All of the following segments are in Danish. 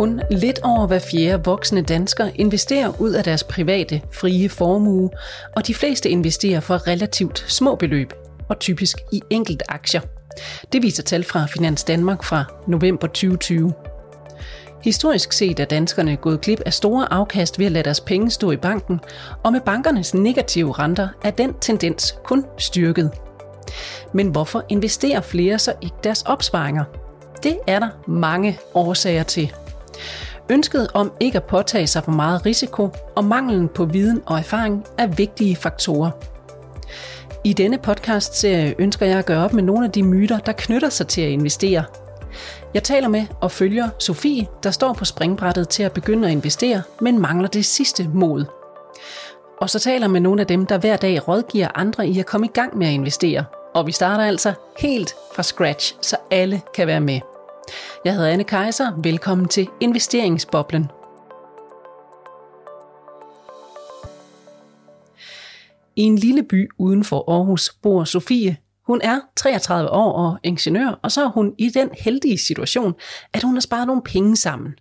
Kun lidt over hver fjerde voksne dansker investerer ud af deres private, frie formue, og de fleste investerer for relativt små beløb, og typisk i enkelte aktier. Det viser tal fra Finans Danmark fra november 2020. Historisk set er danskerne gået glip af store afkast ved at lade deres penge stå i banken, og med bankernes negative renter er den tendens kun styrket. Men hvorfor investerer flere så ikke deres opsparinger? Det er der mange årsager til. Ønsket om ikke at påtage sig for meget risiko og manglen på viden og erfaring er vigtige faktorer. I denne podcast-serie ønsker jeg at gøre op med nogle af de myter, der knytter sig til at investere. Jeg taler med og følger Sofie, der står på springbrættet til at begynde at investere, men mangler det sidste mod. Og så taler med nogle af dem, der hver dag rådgiver andre i at komme i gang med at investere. Og vi starter altså helt fra scratch, så alle kan være med. Jeg hedder Anne Kejser. Velkommen til Investeringsboblen. I en lille by uden for Aarhus bor Sofie. Hun er 33 år og ingeniør, og så er hun i den heldige situation, at hun har sparet nogle penge sammen.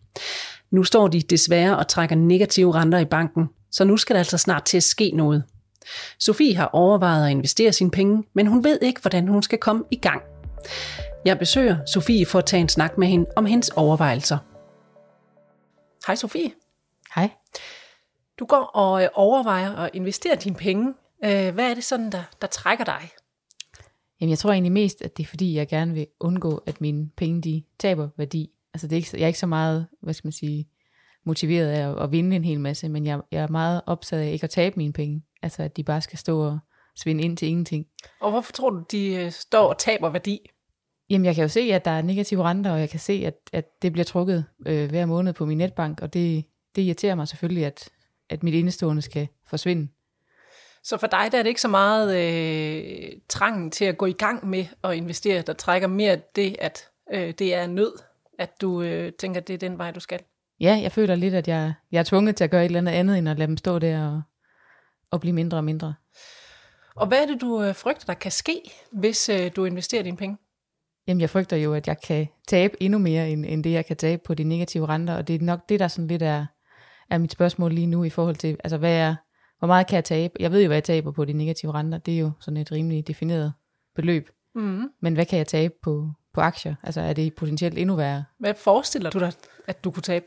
Nu står de desværre og trækker negative renter i banken, så nu skal der altså snart til at ske noget. Sofie har overvejet at investere sine penge, men hun ved ikke, hvordan hun skal komme i gang. Jeg besøger Sofie for at tage en snak med hende om hendes overvejelser. Hej Sofie. Hej. Du går og øh, overvejer at investere dine penge. Øh, hvad er det sådan, der, der trækker dig? Jamen, jeg tror egentlig mest, at det er fordi, jeg gerne vil undgå, at mine penge de taber værdi. Altså, det er ikke, jeg er ikke så meget, hvad skal man sige, motiveret af at, at vinde en hel masse, men jeg, jeg er meget optaget af ikke at tabe mine penge. Altså, at de bare skal stå og svinde ind til ingenting. Og hvorfor tror du, de øh, står og taber værdi? Jamen, jeg kan jo se, at der er negative renter, og jeg kan se, at, at det bliver trukket øh, hver måned på min netbank, og det, det irriterer mig selvfølgelig, at, at mit indestående skal forsvinde. Så for dig der er det ikke så meget øh, trangen til at gå i gang med at investere, der trækker mere det, at øh, det er nød, at du øh, tænker, at det er den vej, du skal? Ja, jeg føler lidt, at jeg, jeg er tvunget til at gøre et eller andet andet, end at lade dem stå der og, og blive mindre og mindre. Og hvad er det, du øh, frygter, der kan ske, hvis øh, du investerer dine penge? Jamen, jeg frygter jo, at jeg kan tabe endnu mere, end, end det, jeg kan tabe på de negative renter, og det er nok det, der sådan lidt er, er mit spørgsmål lige nu i forhold til, altså hvad er, hvor meget kan jeg tabe? Jeg ved jo, hvad jeg taber på de negative renter, det er jo sådan et rimelig defineret beløb. Mm. Men hvad kan jeg tabe på, på aktier? Altså er det potentielt endnu værre? Hvad forestiller du dig, at du kunne tabe?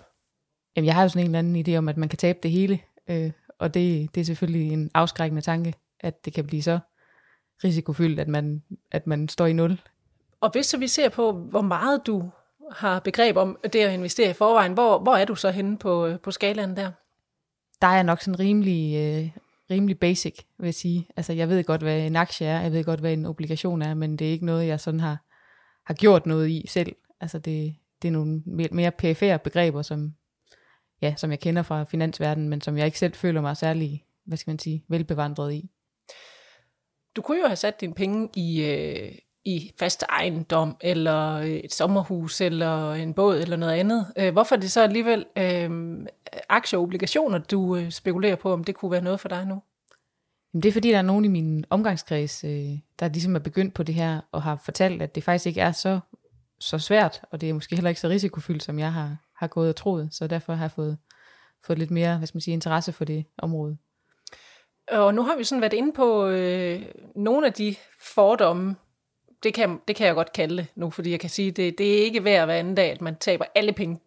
Jamen, jeg har jo sådan en eller anden idé om, at man kan tabe det hele, øh, og det, det er selvfølgelig en afskrækkende tanke, at det kan blive så risikofyldt, at man, at man står i nul og hvis så vi ser på, hvor meget du har begreb om det at investere i forvejen, hvor, hvor er du så henne på, på skalaen der? Der er nok sådan rimelig, øh, rimelig basic, vil jeg sige. Altså jeg ved godt, hvad en aktie er, jeg ved godt, hvad en obligation er, men det er ikke noget, jeg sådan har, har gjort noget i selv. Altså det, det er nogle mere perifære begreber, som, ja, som jeg kender fra finansverdenen, men som jeg ikke selv føler mig særlig, hvad skal man sige, velbevandret i. Du kunne jo have sat dine penge i, øh, i fast ejendom, eller et sommerhus, eller en båd, eller noget andet. Øh, hvorfor er det så alligevel øh, aktier og obligationer, du øh, spekulerer på, om det kunne være noget for dig nu? Jamen, det er fordi, der er nogen i min omgangskreds, øh, der ligesom er begyndt på det her, og har fortalt, at det faktisk ikke er så, så svært, og det er måske heller ikke så risikofyldt, som jeg har, har gået og troet. Så derfor har jeg fået, fået lidt mere hvad skal man sige, interesse for det område. Og nu har vi sådan været inde på øh, nogle af de fordomme, det kan, det kan jeg godt kalde det nu, fordi jeg kan sige, det, det er ikke hver hver anden dag, at man taber alle penge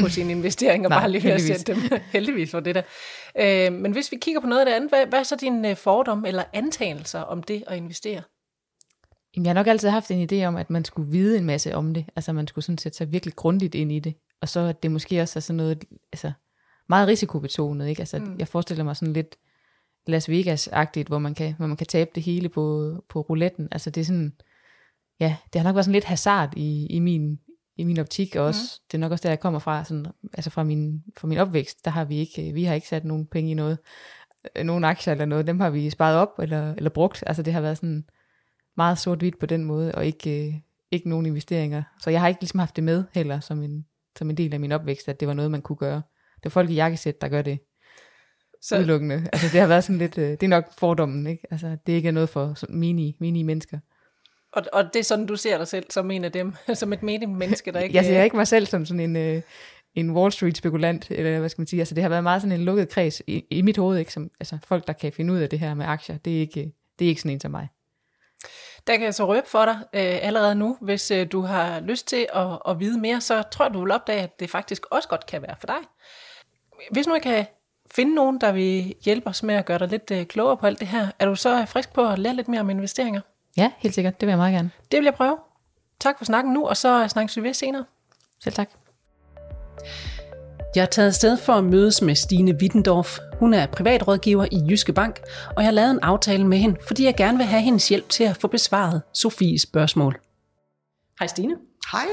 på sine investeringer, Nej, bare lige at sætte dem. heldigvis for det der. Øh, men hvis vi kigger på noget af det andet, hvad, hvad er så din øh, fordom eller antagelser om det at investere? Jamen, jeg har nok altid haft en idé om, at man skulle vide en masse om det. Altså, man skulle sådan sætte sig virkelig grundigt ind i det. Og så at det måske også er sådan noget, altså, meget risikobetonet, ikke? Altså, mm. jeg forestiller mig sådan lidt Las Vegas-agtigt, hvor man kan, hvor man kan tabe det hele på, på rouletten. Altså, det er sådan, ja, det har nok været sådan lidt hazard i, i min i min optik også. Mm. Det er nok også der, jeg kommer fra, sådan, altså fra min, fra min opvækst, der har vi ikke, vi har ikke sat nogen penge i noget, øh, nogen aktier eller noget, dem har vi sparet op eller, eller brugt. Altså det har været sådan meget sort-hvidt på den måde, og ikke, øh, ikke nogen investeringer. Så jeg har ikke ligesom haft det med heller, som en, som en del af min opvækst, at det var noget, man kunne gøre. Det er folk i jakkesæt, der gør det. Så... Udelukkende. Altså det har været sådan lidt, øh, det er nok fordommen, ikke? Altså det ikke er noget for mini, mini mennesker. Og, og det er sådan, du ser dig selv som en af dem, som et mening menneske, der ikke... Jeg ser ikke mig selv som sådan en, øh, en Wall Street spekulant, eller hvad skal man sige, altså det har været meget sådan en lukket kreds i, i mit hoved, ikke? Som, altså folk, der kan finde ud af det her med aktier, det er ikke, det er ikke sådan en som mig. Der kan jeg så røbe for dig øh, allerede nu, hvis øh, du har lyst til at, at vide mere, så tror jeg, du vil opdage, at det faktisk også godt kan være for dig. Hvis nu jeg kan finde nogen, der vil hjælpe os med at gøre dig lidt øh, klogere på alt det her, er du så frisk på at lære lidt mere om investeringer? Ja, helt sikkert. Det vil jeg meget gerne. Det vil jeg prøve. Tak for snakken nu, og så snakkes vi ved senere. Selv tak. Jeg er taget afsted for at mødes med Stine Wittendorf. Hun er privatrådgiver i Jyske Bank, og jeg har lavet en aftale med hende, fordi jeg gerne vil have hendes hjælp til at få besvaret Sofies spørgsmål. Hej Stine. Hej.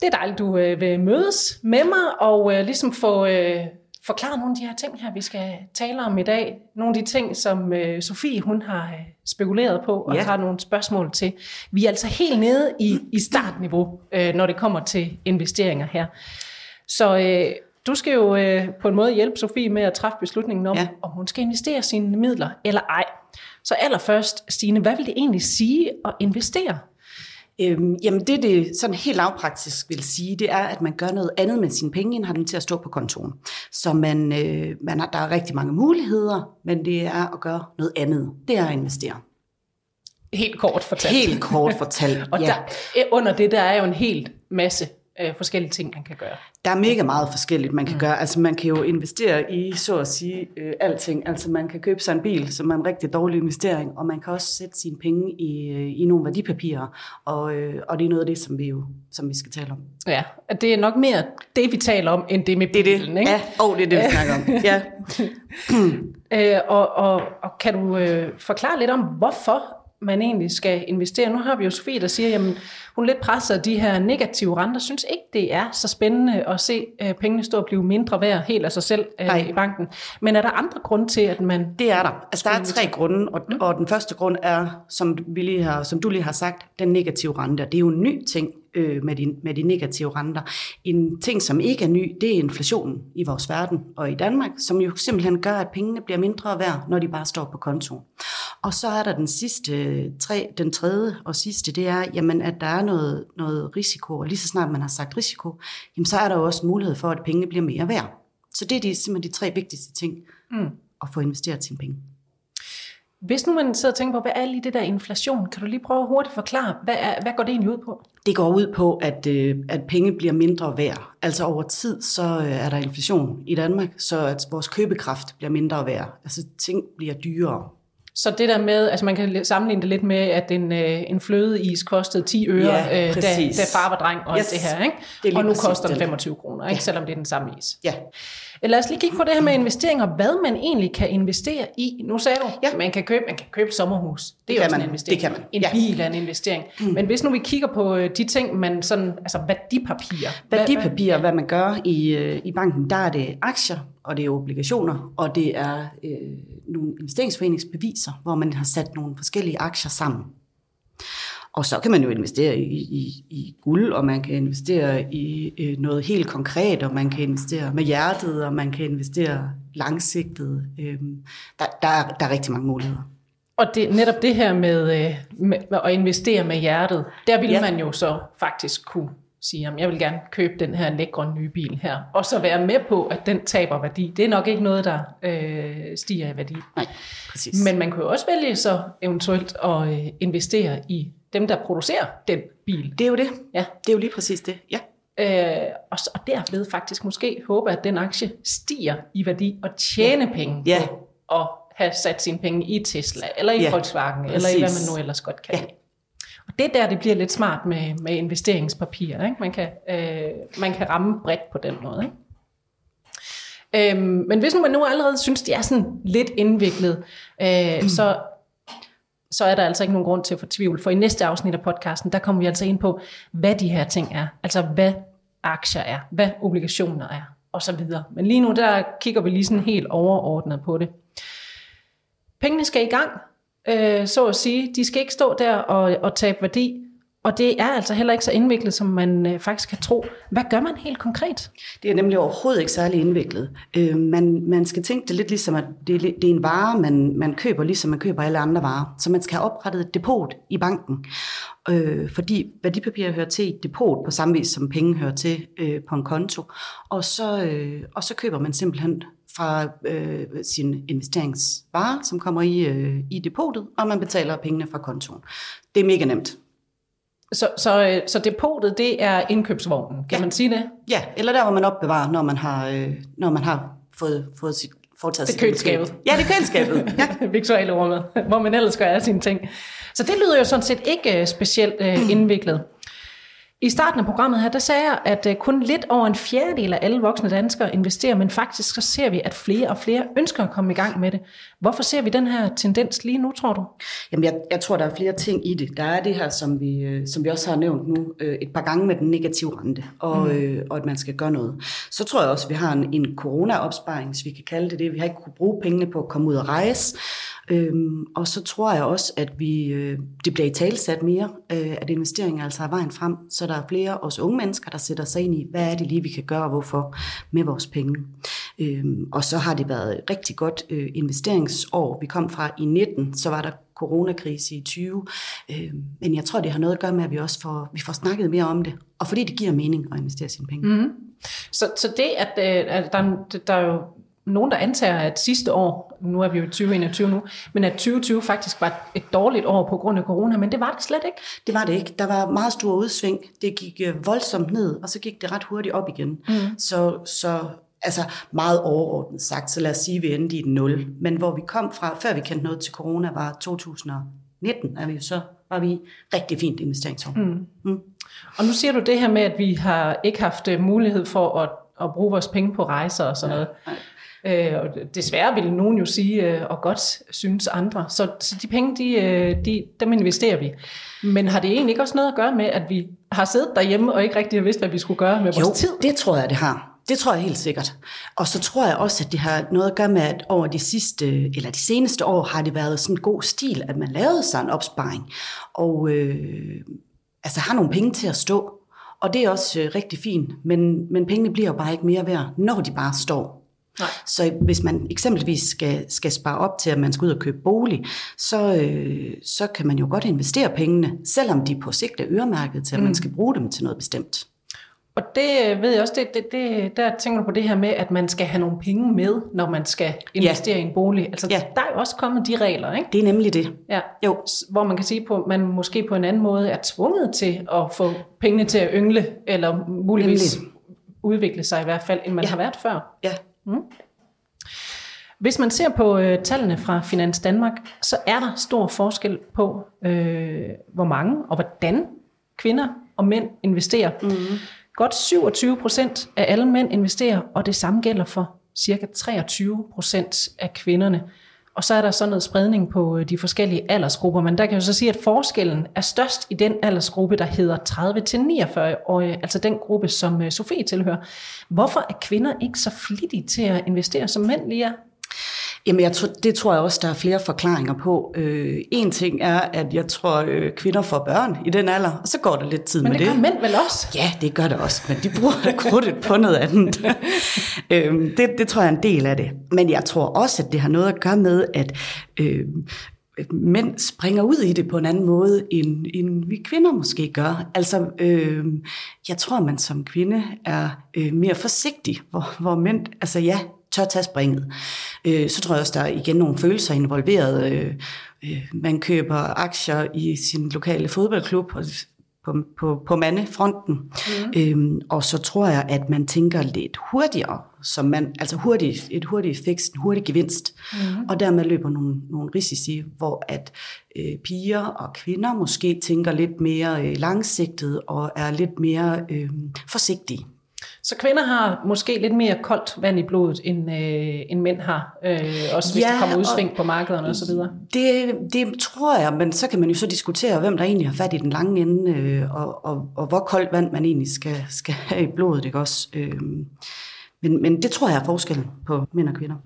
Det er dejligt, du øh, vil mødes med mig og øh, ligesom få øh, forklaret nogle af de her ting her, vi skal tale om i dag. Nogle af de ting, som øh, Sofie hun har øh, spekuleret på og Ja. har nogle spørgsmål til. Vi er altså helt nede i, i startniveau, øh, når det kommer til investeringer her. Så øh, du skal jo øh, på en måde hjælpe Sofie med at træffe beslutningen om. Ja. om hun skal investere sine midler eller ej. Så allerførst, Stine, hvad vil det egentlig sige at investere? Øhm, jamen det, det sådan helt lavpraktisk vil sige, det er, at man gør noget andet med sine penge, end har dem til at stå på kontoen. Så man, øh, man har, der er rigtig mange muligheder, men det er at gøre noget andet. Det er at investere. Helt kort fortalt. Helt kort fortalt. Og ja. der, under det, der er jo en helt masse øh, forskellige ting, man kan gøre. Der er mega meget forskelligt, man kan gøre. Altså man kan jo investere i, så at sige, øh, alting. Altså man kan købe sig en bil, som er en rigtig dårlig investering, og man kan også sætte sine penge i, øh, i nogle værdipapirer. Og, øh, og det er noget af det, som vi jo som vi skal tale om. Ja, det er nok mere det, vi taler om, end det med Det er bilen, det. ikke? Ja, oh, det er det, vi snakker om. Ja. Øh, og, og, og kan du øh, forklare lidt om, hvorfor man egentlig skal investere? Nu har vi jo Sofie, der siger, jamen hun er lidt presset af de her negative renter. Synes ikke, det er så spændende at se øh, pengene stå og blive mindre værd helt af sig selv øh, Nej. i banken. Men er der andre grunde til, at man... Det er der. Altså, der er tre grunde, og, og den første grund er, som, vi lige har, som du lige har sagt, den negative rente. Det er jo en ny ting øh, med, de, med de negative renter. En ting, som ikke er ny, det er inflationen i vores verden og i Danmark, som jo simpelthen gør, at pengene bliver mindre værd, når de bare står på kontoen. Og så er der den sidste, tre, den tredje og sidste, det er, jamen, at der er noget, noget risiko, og lige så snart man har sagt risiko, jamen, så er der også mulighed for, at pengene bliver mere værd. Så det er de, simpelthen de tre vigtigste ting Mm. at få investeret sine penge. Hvis nu man sidder og tænker på, hvad er lige det der inflation? Kan du lige prøve hurtigt forklare, hvad, er, hvad går det egentlig ud på? Det går ud på, at, øh, at penge bliver mindre værd. Altså over tid, så øh, er der inflation i Danmark, så at vores købekraft bliver mindre værd. Altså ting bliver dyrere. Så det der med, altså man kan sammenligne det lidt med, at en, øh, en flødeis kostede 10 øre, Ja, øh, da, da far var dreng og yes. Det her, ikke? Det er og nu koster den det. 25 kroner, ikke? selvom det er den samme is. Ja, Lad os lige kigge på det her med investeringer. Hvad man egentlig kan investere i. Nu sagde du, ja. Ja. man kan købe, man kan købe et sommerhus. Det er Det kan også man. en investering. Det kan man. En Ja. bil er en investering. Mm. Men hvis nu vi kigger på øh, de ting, man sådan, altså værdipapirer. Hvad- værdipapirer, hvad man gør i, øh, i banken, der er det aktier, og det er obligationer, og det er øh, nogle investeringsforeningsbeviser, hvor man har sat nogle forskellige aktier sammen. Og så kan man jo investere i, i, i guld, og man kan investere i øh, noget helt konkret, og man kan investere med hjertet, og man kan investere langsigtet. Øhm, der, der, er, der er rigtig mange muligheder. Og det, netop det her med, øh, med, at investere med hjertet, der vil ja. Ja. man jo så faktisk kunne sige, at jeg vil gerne købe den her lækre nye bil her, og så være med på, at den taber værdi. Det er nok ikke noget, der øh, stiger i værdi. Nej, præcis. Men man kan jo også vælge så eventuelt at øh, investere i dem, der producerer den bil. det er jo det. Ja. Det er jo lige præcis det. Ja. Øh, og, så, og derved faktisk måske håbe, at den aktie stiger i værdi og tjene ja. penge Ja. på at have sat sine penge i Tesla, eller i Ja, Volkswagen, eller i hvad præcis. man nu ellers godt kan. Ja. Det er der, det bliver lidt smart med, med investeringspapirer. Ikke? Man, kan, øh, man kan ramme bredt på den måde. Ikke? Øhm, men hvis nu man nu allerede synes, de er sådan lidt indviklet, øh, så, så er der altså ikke nogen grund til at få tvivl. For i næste afsnit af podcasten, der kommer vi altså ind på, hvad de her ting er. Altså hvad aktier er, hvad obligationer er, og så videre. Men lige nu, der kigger vi lige sådan helt overordnet på det. Pengene skal i gang, øh, så at sige. De skal ikke stå der og, og tabe værdi. Og det er altså heller ikke så indviklet, som man øh, faktisk kan tro. Hvad gør man helt konkret? Det er nemlig overhovedet ikke særlig indviklet. Øh, man, man skal tænke det lidt ligesom, at det, er det er en vare, man, man køber, ligesom man køber alle andre varer. Så man skal have oprettet et depot i banken. øh, fordi værdipapirer hører til i et depot på samme vis som penge hører til øh, på en konto. Og så, øh, og så køber man simpelthen fra øh, sin investeringsvare, som kommer i, øh, i depotet, og man betaler pengene fra kontoen. Det er mega nemt. Så, så, øh, så depotet, det er indkøbsvognen, kan ja. man sige det? Ja, eller der, hvor man opbevarer, når man har, øh, når man har fået, fået sit foretaget Det køleskabet. Ja, det er køleskabet. Ja. Ord med, hvor man ellers gør af sine ting. Så det lyder jo sådan set ikke øh, specielt øh, indviklet. I starten af programmet her, der sagde jeg, at øh, kun lidt over en fjerdedel af alle voksne danskere investerer, men faktisk så ser vi, at flere og flere ønsker at komme i gang med det. Hvorfor ser vi den her tendens lige nu, tror du? Jamen, jeg, jeg tror, der er flere ting i det. Der er det her, som vi, øh, som vi også har nævnt nu, øh, et par gange med den negative rente, og, mm. øh, og at man skal gøre noget. Så tror jeg også, at vi har en, en corona-opsparing, hvis vi kan kalde det det. Vi har ikke kunne bruge pengene på at komme ud og rejse, Øhm, og så tror jeg også, at vi, øh, det bliver i talsat mere, øh, at investeringer altså er vejen frem, så der er flere af os unge mennesker, der sætter sig ind i, hvad er det lige, vi kan gøre og hvorfor med vores penge. Øhm, og så har det været et rigtig godt øh, investeringsår. Vi kom fra i 19, så var der coronakrise i 20. Øhm, men jeg tror, det har noget at gøre med, at vi også får, vi får snakket mere om det. Og fordi det giver mening at investere sine penge. Mm. Så, så det, at, øh, at der, der er jo nogen, der antager, at sidste år, nu er vi jo i 2021 nu, men at 2020 faktisk var et dårligt år på grund af corona, men det var det slet ikke. Det var det ikke. Der var meget stor udsving. Det gik øh, voldsomt ned, og så gik det ret hurtigt op igen. Mm. Så, så altså meget overordnet sagt, så lad os sige, at vi endte i et nul. Men hvor vi kom fra, før vi kendte noget til corona, var 2019, er vi jo så var vi rigtig fint investeringsår. Mm. Mm. Og nu siger du det her med, at vi har ikke haft øh, mulighed for at, at bruge vores penge på rejser og sådan noget. Nej. Øh, og desværre vil nogen jo sige, øh, og godt synes andre. Så, så de penge, de, øh, de, dem investerer vi. Men har det egentlig ikke også noget at gøre med, at vi har siddet derhjemme og ikke rigtig har vidst, hvad vi skulle gøre med vores jo, tid? det tror jeg, det har. Det tror jeg helt sikkert. Og så tror jeg også, at det har noget at gøre med, at over de sidste, eller de seneste år, har det været sådan en god stil, at man lavede sig en opsparing. Og øh, altså har nogle penge til at stå. Og det er også øh, rigtig fint, men, men pengene bliver jo bare ikke mere værd, når de bare står. Nej. Så hvis man eksempelvis skal, skal spare op til, at man skal ud og købe bolig, så, øh, så kan man jo godt investere pengene, selvom de på sigt er øremærket til, at mm. man skal bruge dem til noget bestemt. Og det øh, ved jeg også, det, det, det, der tænker du på det her med, at man skal have nogle penge med, når man skal investere ja. i en bolig. Altså, ja. der er jo også kommet de regler, ikke? Det er nemlig det. Ja. Jo. Hvor man kan sige, på, man måske på en anden måde er tvunget til at få pengene til at yngle, eller muligvis nemlig. udvikle sig i hvert fald, end man ja. har været før. Ja, Mm. Hvis man ser på øh, tallene fra Finans Danmark, så er der stor forskel på, øh, hvor mange og hvordan kvinder og mænd investerer. Mm. Godt 27 procent af alle mænd investerer, og det samme gælder for cirka 23 procent af kvinderne. Og så er der sådan noget spredning på øh, de forskellige aldersgrupper, men der kan jeg så sige, at forskellen er størst i den aldersgruppe, der hedder 30-49-årige, altså den gruppe, som øh, Sofie tilhører. Hvorfor er kvinder ikke så flittige til at investere, som mænd lige er? Jamen, jeg tror, det tror jeg også, der er flere forklaringer på. Øh, en ting er, at jeg tror, øh, kvinder får børn i den alder, og så går der lidt tid men med det. Men det gør mænd vel også? Ja, det gør det også, men de bruger krudtet på noget andet. øh, det, det tror jeg er en del af det. Men jeg tror også, at det har noget at gøre med, at øh, mænd springer ud i det på en anden måde, end, end vi kvinder måske gør. Altså, øh, jeg tror, man som kvinde er øh, mere forsigtig, hvor, hvor mænd, altså ja, tør tage springet. Øh, så tror jeg også, der er igen nogle følelser involveret. Øh, øh, man køber aktier i sin lokale fodboldklub, og på, på, på mandefronten. Mm. Øhm, og så tror jeg, at man tænker lidt hurtigere, som man, altså hurtigt, et hurtigt fix, en hurtig gevinst, mm. og dermed løber nogle, nogle risici, hvor at øh, piger og kvinder måske tænker lidt mere øh, langsigtet og er lidt mere øh, forsigtige. Så kvinder har måske lidt mere koldt vand i blodet, end, øh, end mænd har, øh, også hvis ja, der kommer udsving på markederne osv.? Det, det tror jeg, men så kan man jo så diskutere, hvem der egentlig har fat i den lange ende, øh, og, og, og hvor koldt vand man egentlig skal, skal have i blodet. Ikke også? Øh, men, men det tror jeg er forskellen på mænd og kvinder.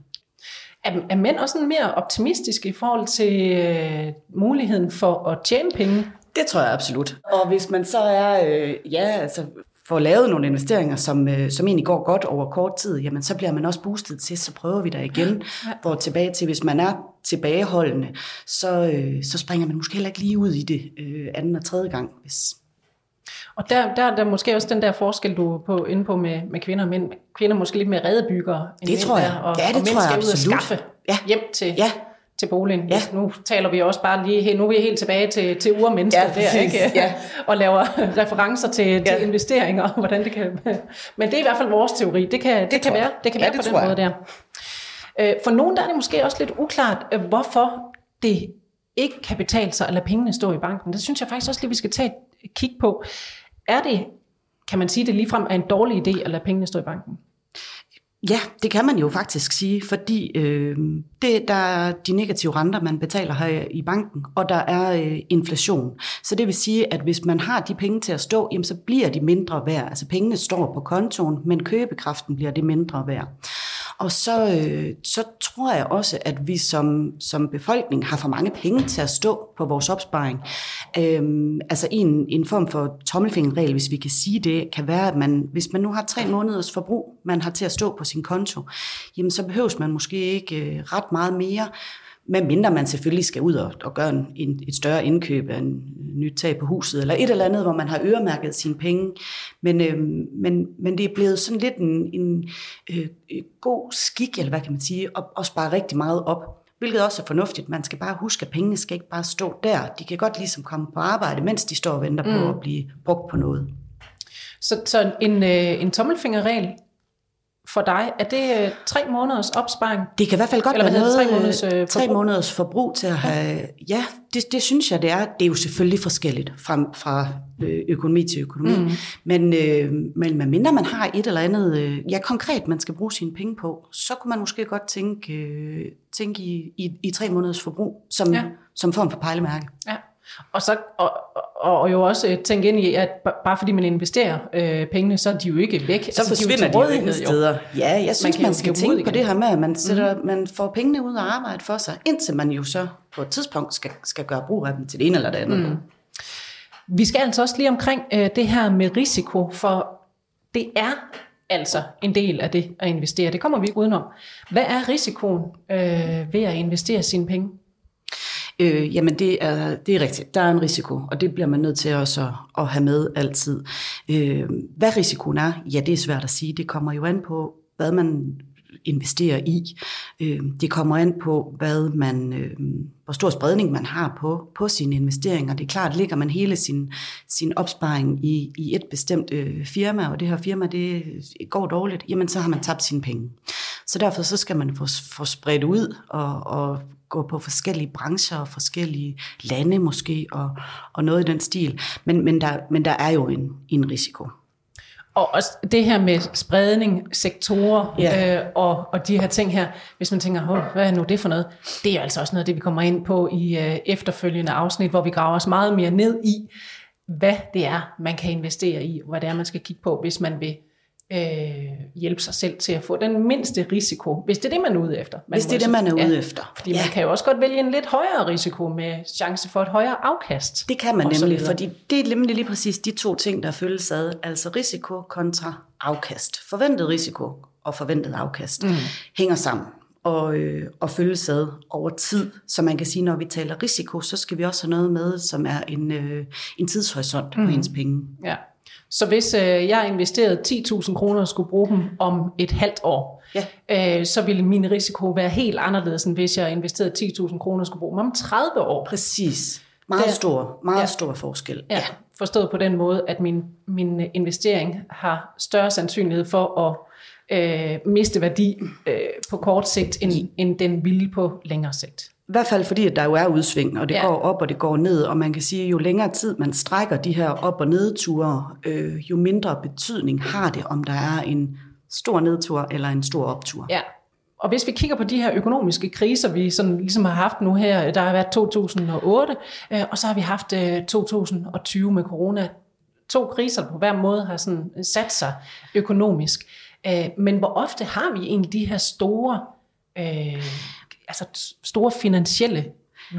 Er, er mænd også mere optimistiske i forhold til øh, muligheden for at tjene penge? Det tror jeg absolut. Og hvis man så er, øh, ja, altså får lavet nogle investeringer, som, øh, som egentlig går godt over kort tid, jamen så bliver man også boostet til, så prøver vi der igen. Ja. Hvor tilbage til, hvis man er tilbageholdende, så, øh, så springer man måske heller ikke lige ud i det øh, anden og tredje gang, hvis, og der, der, der er måske også den der forskel, du er på, inde på med, med kvinder og mænd. Kvinder er måske lidt mere redebyggere end det tror jeg. Der, og, ja, det og tror jeg skal ud og absolut. skaffe Ja. hjem til, Ja. Til boligen. Ja. Nu taler vi også bare lige, nu er vi helt tilbage til, til urmennesket Ja, der, ikke? Ja. og laver referencer til, til Ja. investeringer, og hvordan det kan... Men det er i hvert fald vores teori. Det kan, det, det kan jeg. være, det kan Ja, være det på den jeg. måde der. Øh, For nogen der er det måske også lidt uklart, øh, hvorfor det ikke kan betale sig at lade pengene stå i banken. Det synes jeg faktisk også lige, vi skal tage et kig på. Er det, kan man sige det ligefrem, er en dårlig idé at lade pengene stå i banken? Ja, det kan man jo faktisk sige, fordi øh, det, der er de negative renter, man betaler her i banken, og der er øh, inflation. Så det vil sige, at hvis man har de penge til at stå, jamen, så bliver de mindre værd. Altså pengene står på kontoen, men købekraften bliver det mindre værd. Og så, øh, så tror jeg også, at vi som, som befolkning har for mange penge til at stå på vores opsparing. Øhm, altså en, en form for tommelfingerregel, hvis vi kan sige det, kan være, at man, hvis man nu har tre måneders forbrug, man har til at stå på sin konto, jamen så behøves man måske ikke øh, ret meget mere, med mindre man selvfølgelig skal ud og, og gøre en, en, et større indkøb af en nyt tag på huset, eller et eller andet, hvor man har øremærket sine penge. Men, øh, men, men det er blevet sådan lidt en, en øh, god skik, eller hvad kan man sige, at, at spare rigtig meget op. Hvilket også er fornuftigt. Man skal bare huske, at pengene skal ikke bare stå der. De kan godt ligesom komme på arbejde, mens de står og venter mm. på at blive brugt på noget. Så, så en, øh, en tommelfingerregel for dig, er det øh, tre måneders opsparing? Det kan i hvert fald godt Eller være noget? Tre måneders, øh, tre forbrug? måneders forbrug til at have... Ja, det, det synes jeg, det er. Det er jo selvfølgelig forskelligt fra, fra øh, økonomi til økonomi. Mm. Men, øh, men medmindre man har et eller andet, øh, ja konkret, man skal bruge sine penge på, så kunne man måske godt tænke, øh, tænke i, i, i tre måneders forbrug som, Ja. ja. som form for pejlemærke. Ja. Og, så, og, og, jo også øh, tænke ind i, at ba- bare fordi man investerer øh, pengene, så er de jo ikke væk. Så altså, forsvinder de, jo rådighed, steder. Ja, jeg synes, man, jo skal tænke ud på det her med, at man, sætter, mm. man får pengene ud og arbejde for sig, indtil man jo så på et tidspunkt skal, skal gøre brug af dem til det ene eller det andet. Mm. Vi skal altså også lige omkring øh, det her med risiko, for det er altså en del af det at investere. Det kommer vi ikke udenom. Hvad er risikoen øh, ved at investere sine penge? Øh, jamen det er, det er rigtigt. Der er en risiko, og det bliver man nødt til også at, at have med altid. Øh, hvad risikoen er, ja det er svært at sige. Det kommer jo an på, hvad man investerer i. Øh, det kommer an på, hvad man, øh, hvor stor spredning man har på, på sine investeringer. Det er klart, ligger man hele sin, sin opsparing i, i et bestemt øh, firma, og det her firma det går dårligt, jamen så har man tabt sine penge. Så derfor så skal man få, få spredt ud og, og gå på forskellige brancher og forskellige lande måske, og, og noget i den stil. Men, men, der, men der er jo en, en risiko. Og også det her med spredning, sektorer Ja. øh, og, og de her ting her, hvis man tænker, hvad er nu det for noget? Det er altså også noget det, vi kommer ind på i øh, efterfølgende afsnit, hvor vi graver os meget mere ned i, hvad det er, man kan investere i, og hvad det er, man skal kigge på, hvis man vil øh, hjælpe sig selv til at få den mindste risiko, hvis det er det, man er ude efter. Man Hvis det er må det, man er ja, ude efter. Fordi ja. man kan jo også godt vælge en lidt højere risiko med chance for et højere afkast. Det kan man nemlig, fordi det er nemlig lige præcis de to ting, der følges ad. Altså risiko kontra afkast. Forventet risiko og forventet afkast mm. hænger sammen og, øh, og følges ad over tid. Så man kan sige, når vi taler risiko, så skal vi også have noget med, som er en, øh, en tidshorisont mm. på ens penge. Ja. Så hvis øh, jeg investerede 10.000 kroner og skulle bruge dem om et halvt år, Ja. øh, så ville min risiko være helt anderledes, end hvis jeg investerede 10.000 kroner og skulle bruge dem om 30 år. Præcis. Meget Der- stor, meget Ja. ja. stor forskel. Ja, forstået på den måde, at min, min investering har større sandsynlighed for at øh, miste værdi øh, på kort sigt, end, end den ville på længere sigt. I hvert fald fordi, at der jo er udsving, og det Ja. går op, og det går ned, og man kan sige, jo længere tid man strækker de her op- og nedture, øh, jo mindre betydning har det, om der er en stor nedtur eller en stor optur. Ja. Og hvis vi kigger på de her økonomiske kriser, vi sådan ligesom har haft nu her, der har været 2008, øh, og så har vi haft øh, 2020 med corona. To kriser på hver måde har sådan sat sig økonomisk. Øh, men hvor ofte har vi egentlig de her store, øh, altså store finansielle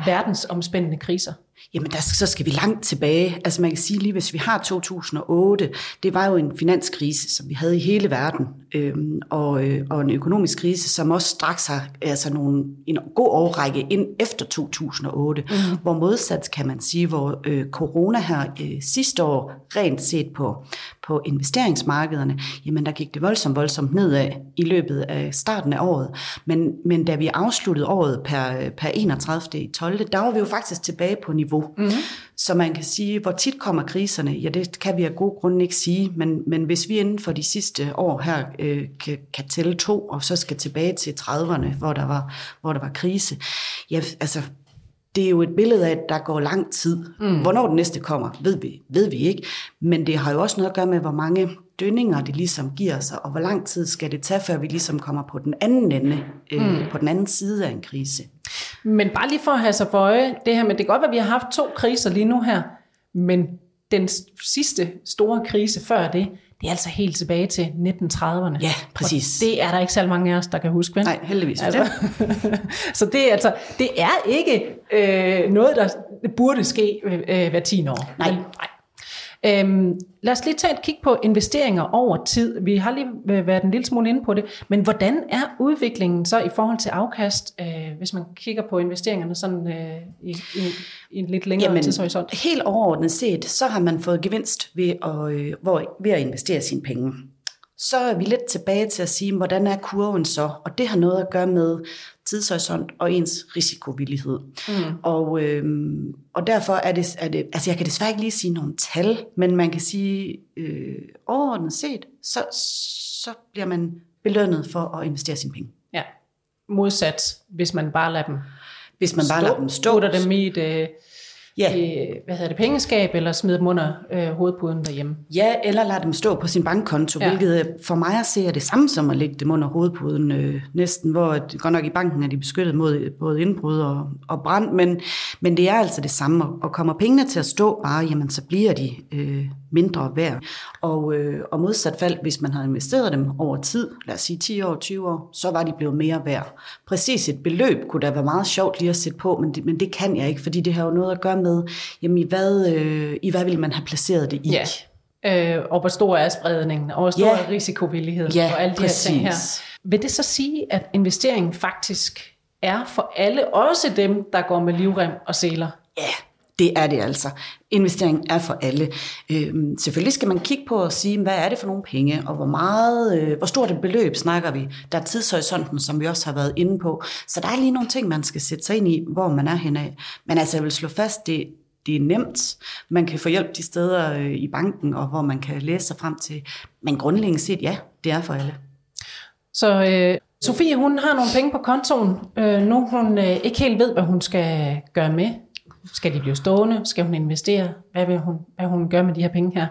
verdensomspændende kriser? Jamen, der, så skal vi langt tilbage. Altså man kan sige lige, hvis vi har 2008, det var jo en finanskrise, som vi havde i hele verden, øhm, og, øh, og en økonomisk krise, som også straks har altså nogle, en god overrække ind efter 2008, mm. hvor modsat kan man sige, hvor øh, corona her øh, sidste år, rent set på, på investeringsmarkederne, jamen der gik det voldsomt, voldsomt nedad i løbet af starten af året. Men, men da vi afsluttede året per, per 31. i 12., der var vi jo faktisk tilbage på niveau. Mm-hmm. Så man kan sige, hvor tit kommer kriserne? Ja, det kan vi af gode grunde ikke sige, men, men hvis vi inden for de sidste år her øh, kan, kan tælle to, og så skal tilbage til 30'erne, hvor der var, hvor der var krise, ja, altså det er jo et billede af, at der går lang tid. Mm. Hvornår den næste kommer, ved vi, ved vi ikke. Men det har jo også noget at gøre med, hvor mange dønninger det ligesom giver sig, og hvor lang tid skal det tage, før vi ligesom kommer på den anden ende, øh, mm. på den anden side af en krise. Men bare lige for at have sig for øje, det her med, det er godt, at vi har haft to kriser lige nu her, men den sidste store krise før det, det er altså helt tilbage til 1930'erne. Ja, præcis. Og det er der ikke så mange af os, der kan huske. Vel? Nej, heldigvis altså, det. så det er, altså, det er ikke øh, noget, der burde ske øh, hver 10 år. Nej. Men, nej. Øhm, lad os lige tage et kig på investeringer over tid. Vi har lige været en lille smule inde på det, men hvordan er udviklingen så i forhold til afkast, øh, hvis man kigger på investeringerne sådan øh, i, i, i en lidt længere Jamen, tidshorisont? Helt overordnet set, så har man fået gevinst ved at, øh, hvor, ved at investere sine penge så er vi lidt tilbage til at sige, hvordan er kurven så? Og det har noget at gøre med tidshorisont og ens risikovillighed. Mm. Og, øhm, og derfor er det, er det, altså jeg kan desværre ikke lige sige nogle tal, men man kan sige, øh, overordnet set, så, så bliver man belønnet for at investere sine penge. Ja, modsat, hvis man bare lader dem Hvis man bare stå, lader dem stå. dem i et, øh, Ja. i, hvad hedder det, pengeskab, eller smide dem under øh, hovedpuden derhjemme. Ja, eller lade dem stå på sin bankkonto, ja. hvilket øh, for mig at se er det samme som at lægge dem under hovedpuden øh, næsten, hvor at, godt nok i banken er de beskyttet mod både indbrud og, og brand, men, men det er altså det samme, og kommer pengene til at stå bare, jamen så bliver de øh, mindre værd. Og, øh, og modsat fald, hvis man har investeret dem over tid, lad os sige 10 år, 20 år, så var de blevet mere værd. Præcis et beløb kunne da være meget sjovt lige at sætte på, men det, men det kan jeg ikke, fordi det har jo noget at gøre med, jamen i hvad, øh, i hvad vil man have placeret det i? Ja. Øh, og hvor stor er spredningen, og hvor stor Ja. er risikovilligheden, Ja, og alle de præcis. her ting her. Vil det så sige, at investeringen faktisk er for alle, også dem, der går med livrem og seler? Ja, det er det altså. Investering er for alle. Øh, selvfølgelig skal man kigge på og sige, hvad er det for nogle penge, og hvor meget, øh, hvor stort et beløb snakker vi. Der er tidshorisonten, som vi også har været inde på. Så der er lige nogle ting, man skal sætte sig ind i, hvor man er henad. Men altså, jeg vil slå fast, det, det er nemt. Man kan få hjælp de steder øh, i banken, og hvor man kan læse sig frem til. Men grundlæggende set, ja, det er for alle. Så øh, Sofie, hun har nogle penge på kontoen. Øh, nu hun øh, ikke helt ved, hvad hun skal gøre med. Skal de blive stående? Skal hun investere? Hvad vil hun, hvad hun gøre med de her penge her?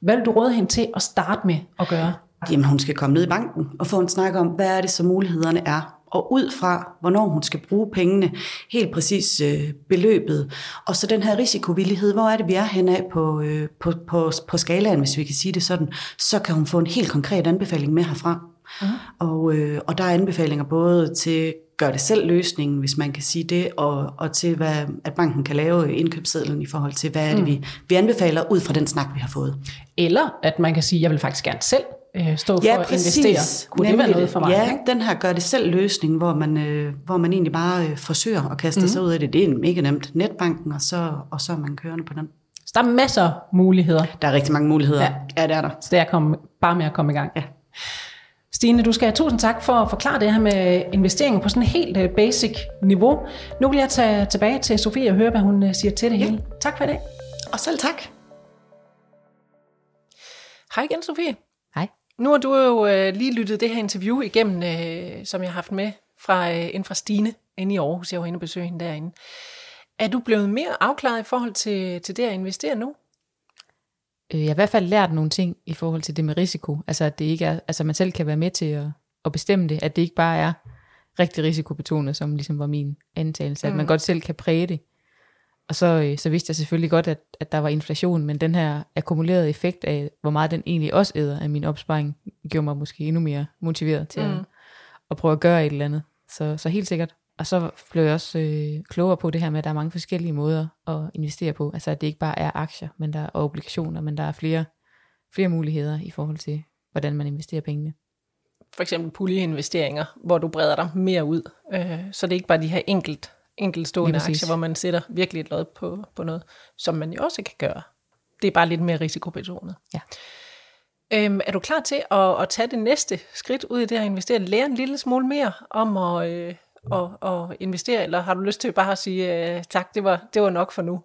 Hvad vil du råde hende til at starte med at gøre? Jamen, hun skal komme ned i banken og få en snak om, hvad er det, så mulighederne er. Og ud fra, hvornår hun skal bruge pengene, helt præcis øh, beløbet. Og så den her risikovillighed, hvor er det, vi er henad på, øh, på, på, på skalaen, hvis vi kan sige det sådan, så kan hun få en helt konkret anbefaling med herfra. Uh-huh. Og, øh, og der er anbefalinger både til gør det selv løsningen, hvis man kan sige det, og, og til, hvad, at banken kan lave indkøbssedlen i forhold til, hvad er det, vi, vi anbefaler ud fra den snak, vi har fået. Eller at man kan sige, jeg vil faktisk gerne selv øh, stå for at investere. Kunne det være Nemlig noget for mig? Ja, ikke? den her gør det selv løsning, hvor man, øh, hvor man egentlig bare øh, forsøger at kaste mm. sig ud af det. Det er mega nemt. Netbanken, og så, og så er man kørende på den. Så der er masser af muligheder. Der er rigtig mange muligheder. Ja. Ja, ja det er der. Så det er kom, bare med at komme i gang. Ja. Stine, du skal have tusind tak for at forklare det her med investeringer på sådan et helt øh, basic niveau. Nu vil jeg tage tilbage til Sofie og høre, hvad hun øh, siger til det hele. Tak for i dag. Og selv tak. Hej igen, Sofie. Hej. Nu har du jo øh, lige lyttet det her interview igennem, øh, som jeg har haft med fra, øh, inden fra Stine inde i Aarhus. Jeg var inde og besøge hende derinde. Er du blevet mere afklaret i forhold til, til det at investere nu? Øh, Jeg har i hvert fald lært nogle ting i forhold til det med risiko. Altså at det ikke er, altså man selv kan være med til at, at bestemme det, at det ikke bare er rigtig risikobetonet, som ligesom var min antagelse, mm. at man godt selv kan præge det. Og så, øh, så vidste jeg selvfølgelig godt, at, at der var inflation, men den her akkumulerede effekt af, hvor meget den egentlig også æder af min opsparing, gjorde mig måske endnu mere motiveret til mm. at, at prøve at gøre et eller andet. Så, så helt sikkert. Og så blev jeg også øh, klogere på det her med, at der er mange forskellige måder at investere på. Altså at det ikke bare er aktier men der er obligationer, men der er flere, flere muligheder i forhold til, hvordan man investerer pengene. For eksempel puljeinvesteringer, hvor du breder dig mere ud. Øh, så det er ikke bare de her enkelt, enkeltstående aktier, hvor man sætter virkelig et lod på, på noget, som man jo også kan gøre. Det er bare lidt mere risikobetonet. Ja. Øhm, er du klar til at, at tage det næste skridt ud i det her investere? Lære en lille smule mere om at, øh, at, at investere, eller har du lyst til bare at sige øh, tak, det var, det var nok for nu?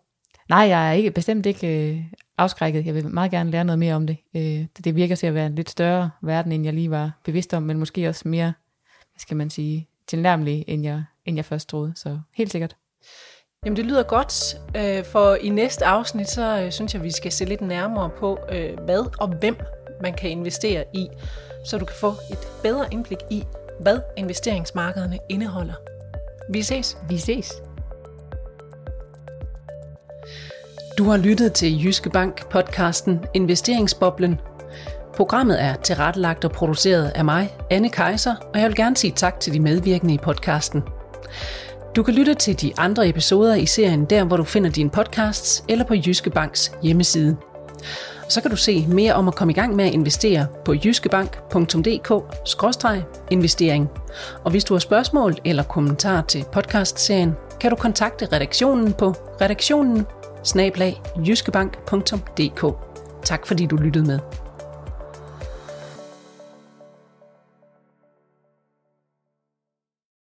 Nej, jeg er ikke, bestemt ikke øh, afskrækket. Jeg vil meget gerne lære noget mere om det. Øh, det virker til at være en lidt større verden, end jeg lige var bevidst om, men måske også mere, hvad skal man sige, tilnærmelig, end jeg, end jeg først troede. Så helt sikkert. Jamen det lyder godt, øh, for i næste afsnit, så øh, synes jeg, vi skal se lidt nærmere på, øh, hvad og hvem man kan investere i, så du kan få et bedre indblik i, hvad investeringsmarkederne indeholder. Vi ses. Vi ses. Du har lyttet til Jyske Bank podcasten Investeringsboblen. Programmet er tilrettelagt og produceret af mig, Anne Kejser, og jeg vil gerne sige tak til de medvirkende i podcasten. Du kan lytte til de andre episoder i serien der, hvor du finder dine podcasts, eller på Jyske Banks hjemmeside. Så kan du se mere om at komme i gang med at investere på jyskebank.dk-investering. Og hvis du har spørgsmål eller kommentarer til podcastserien, kan du kontakte redaktionen på redaktionen Tak fordi du lyttede med.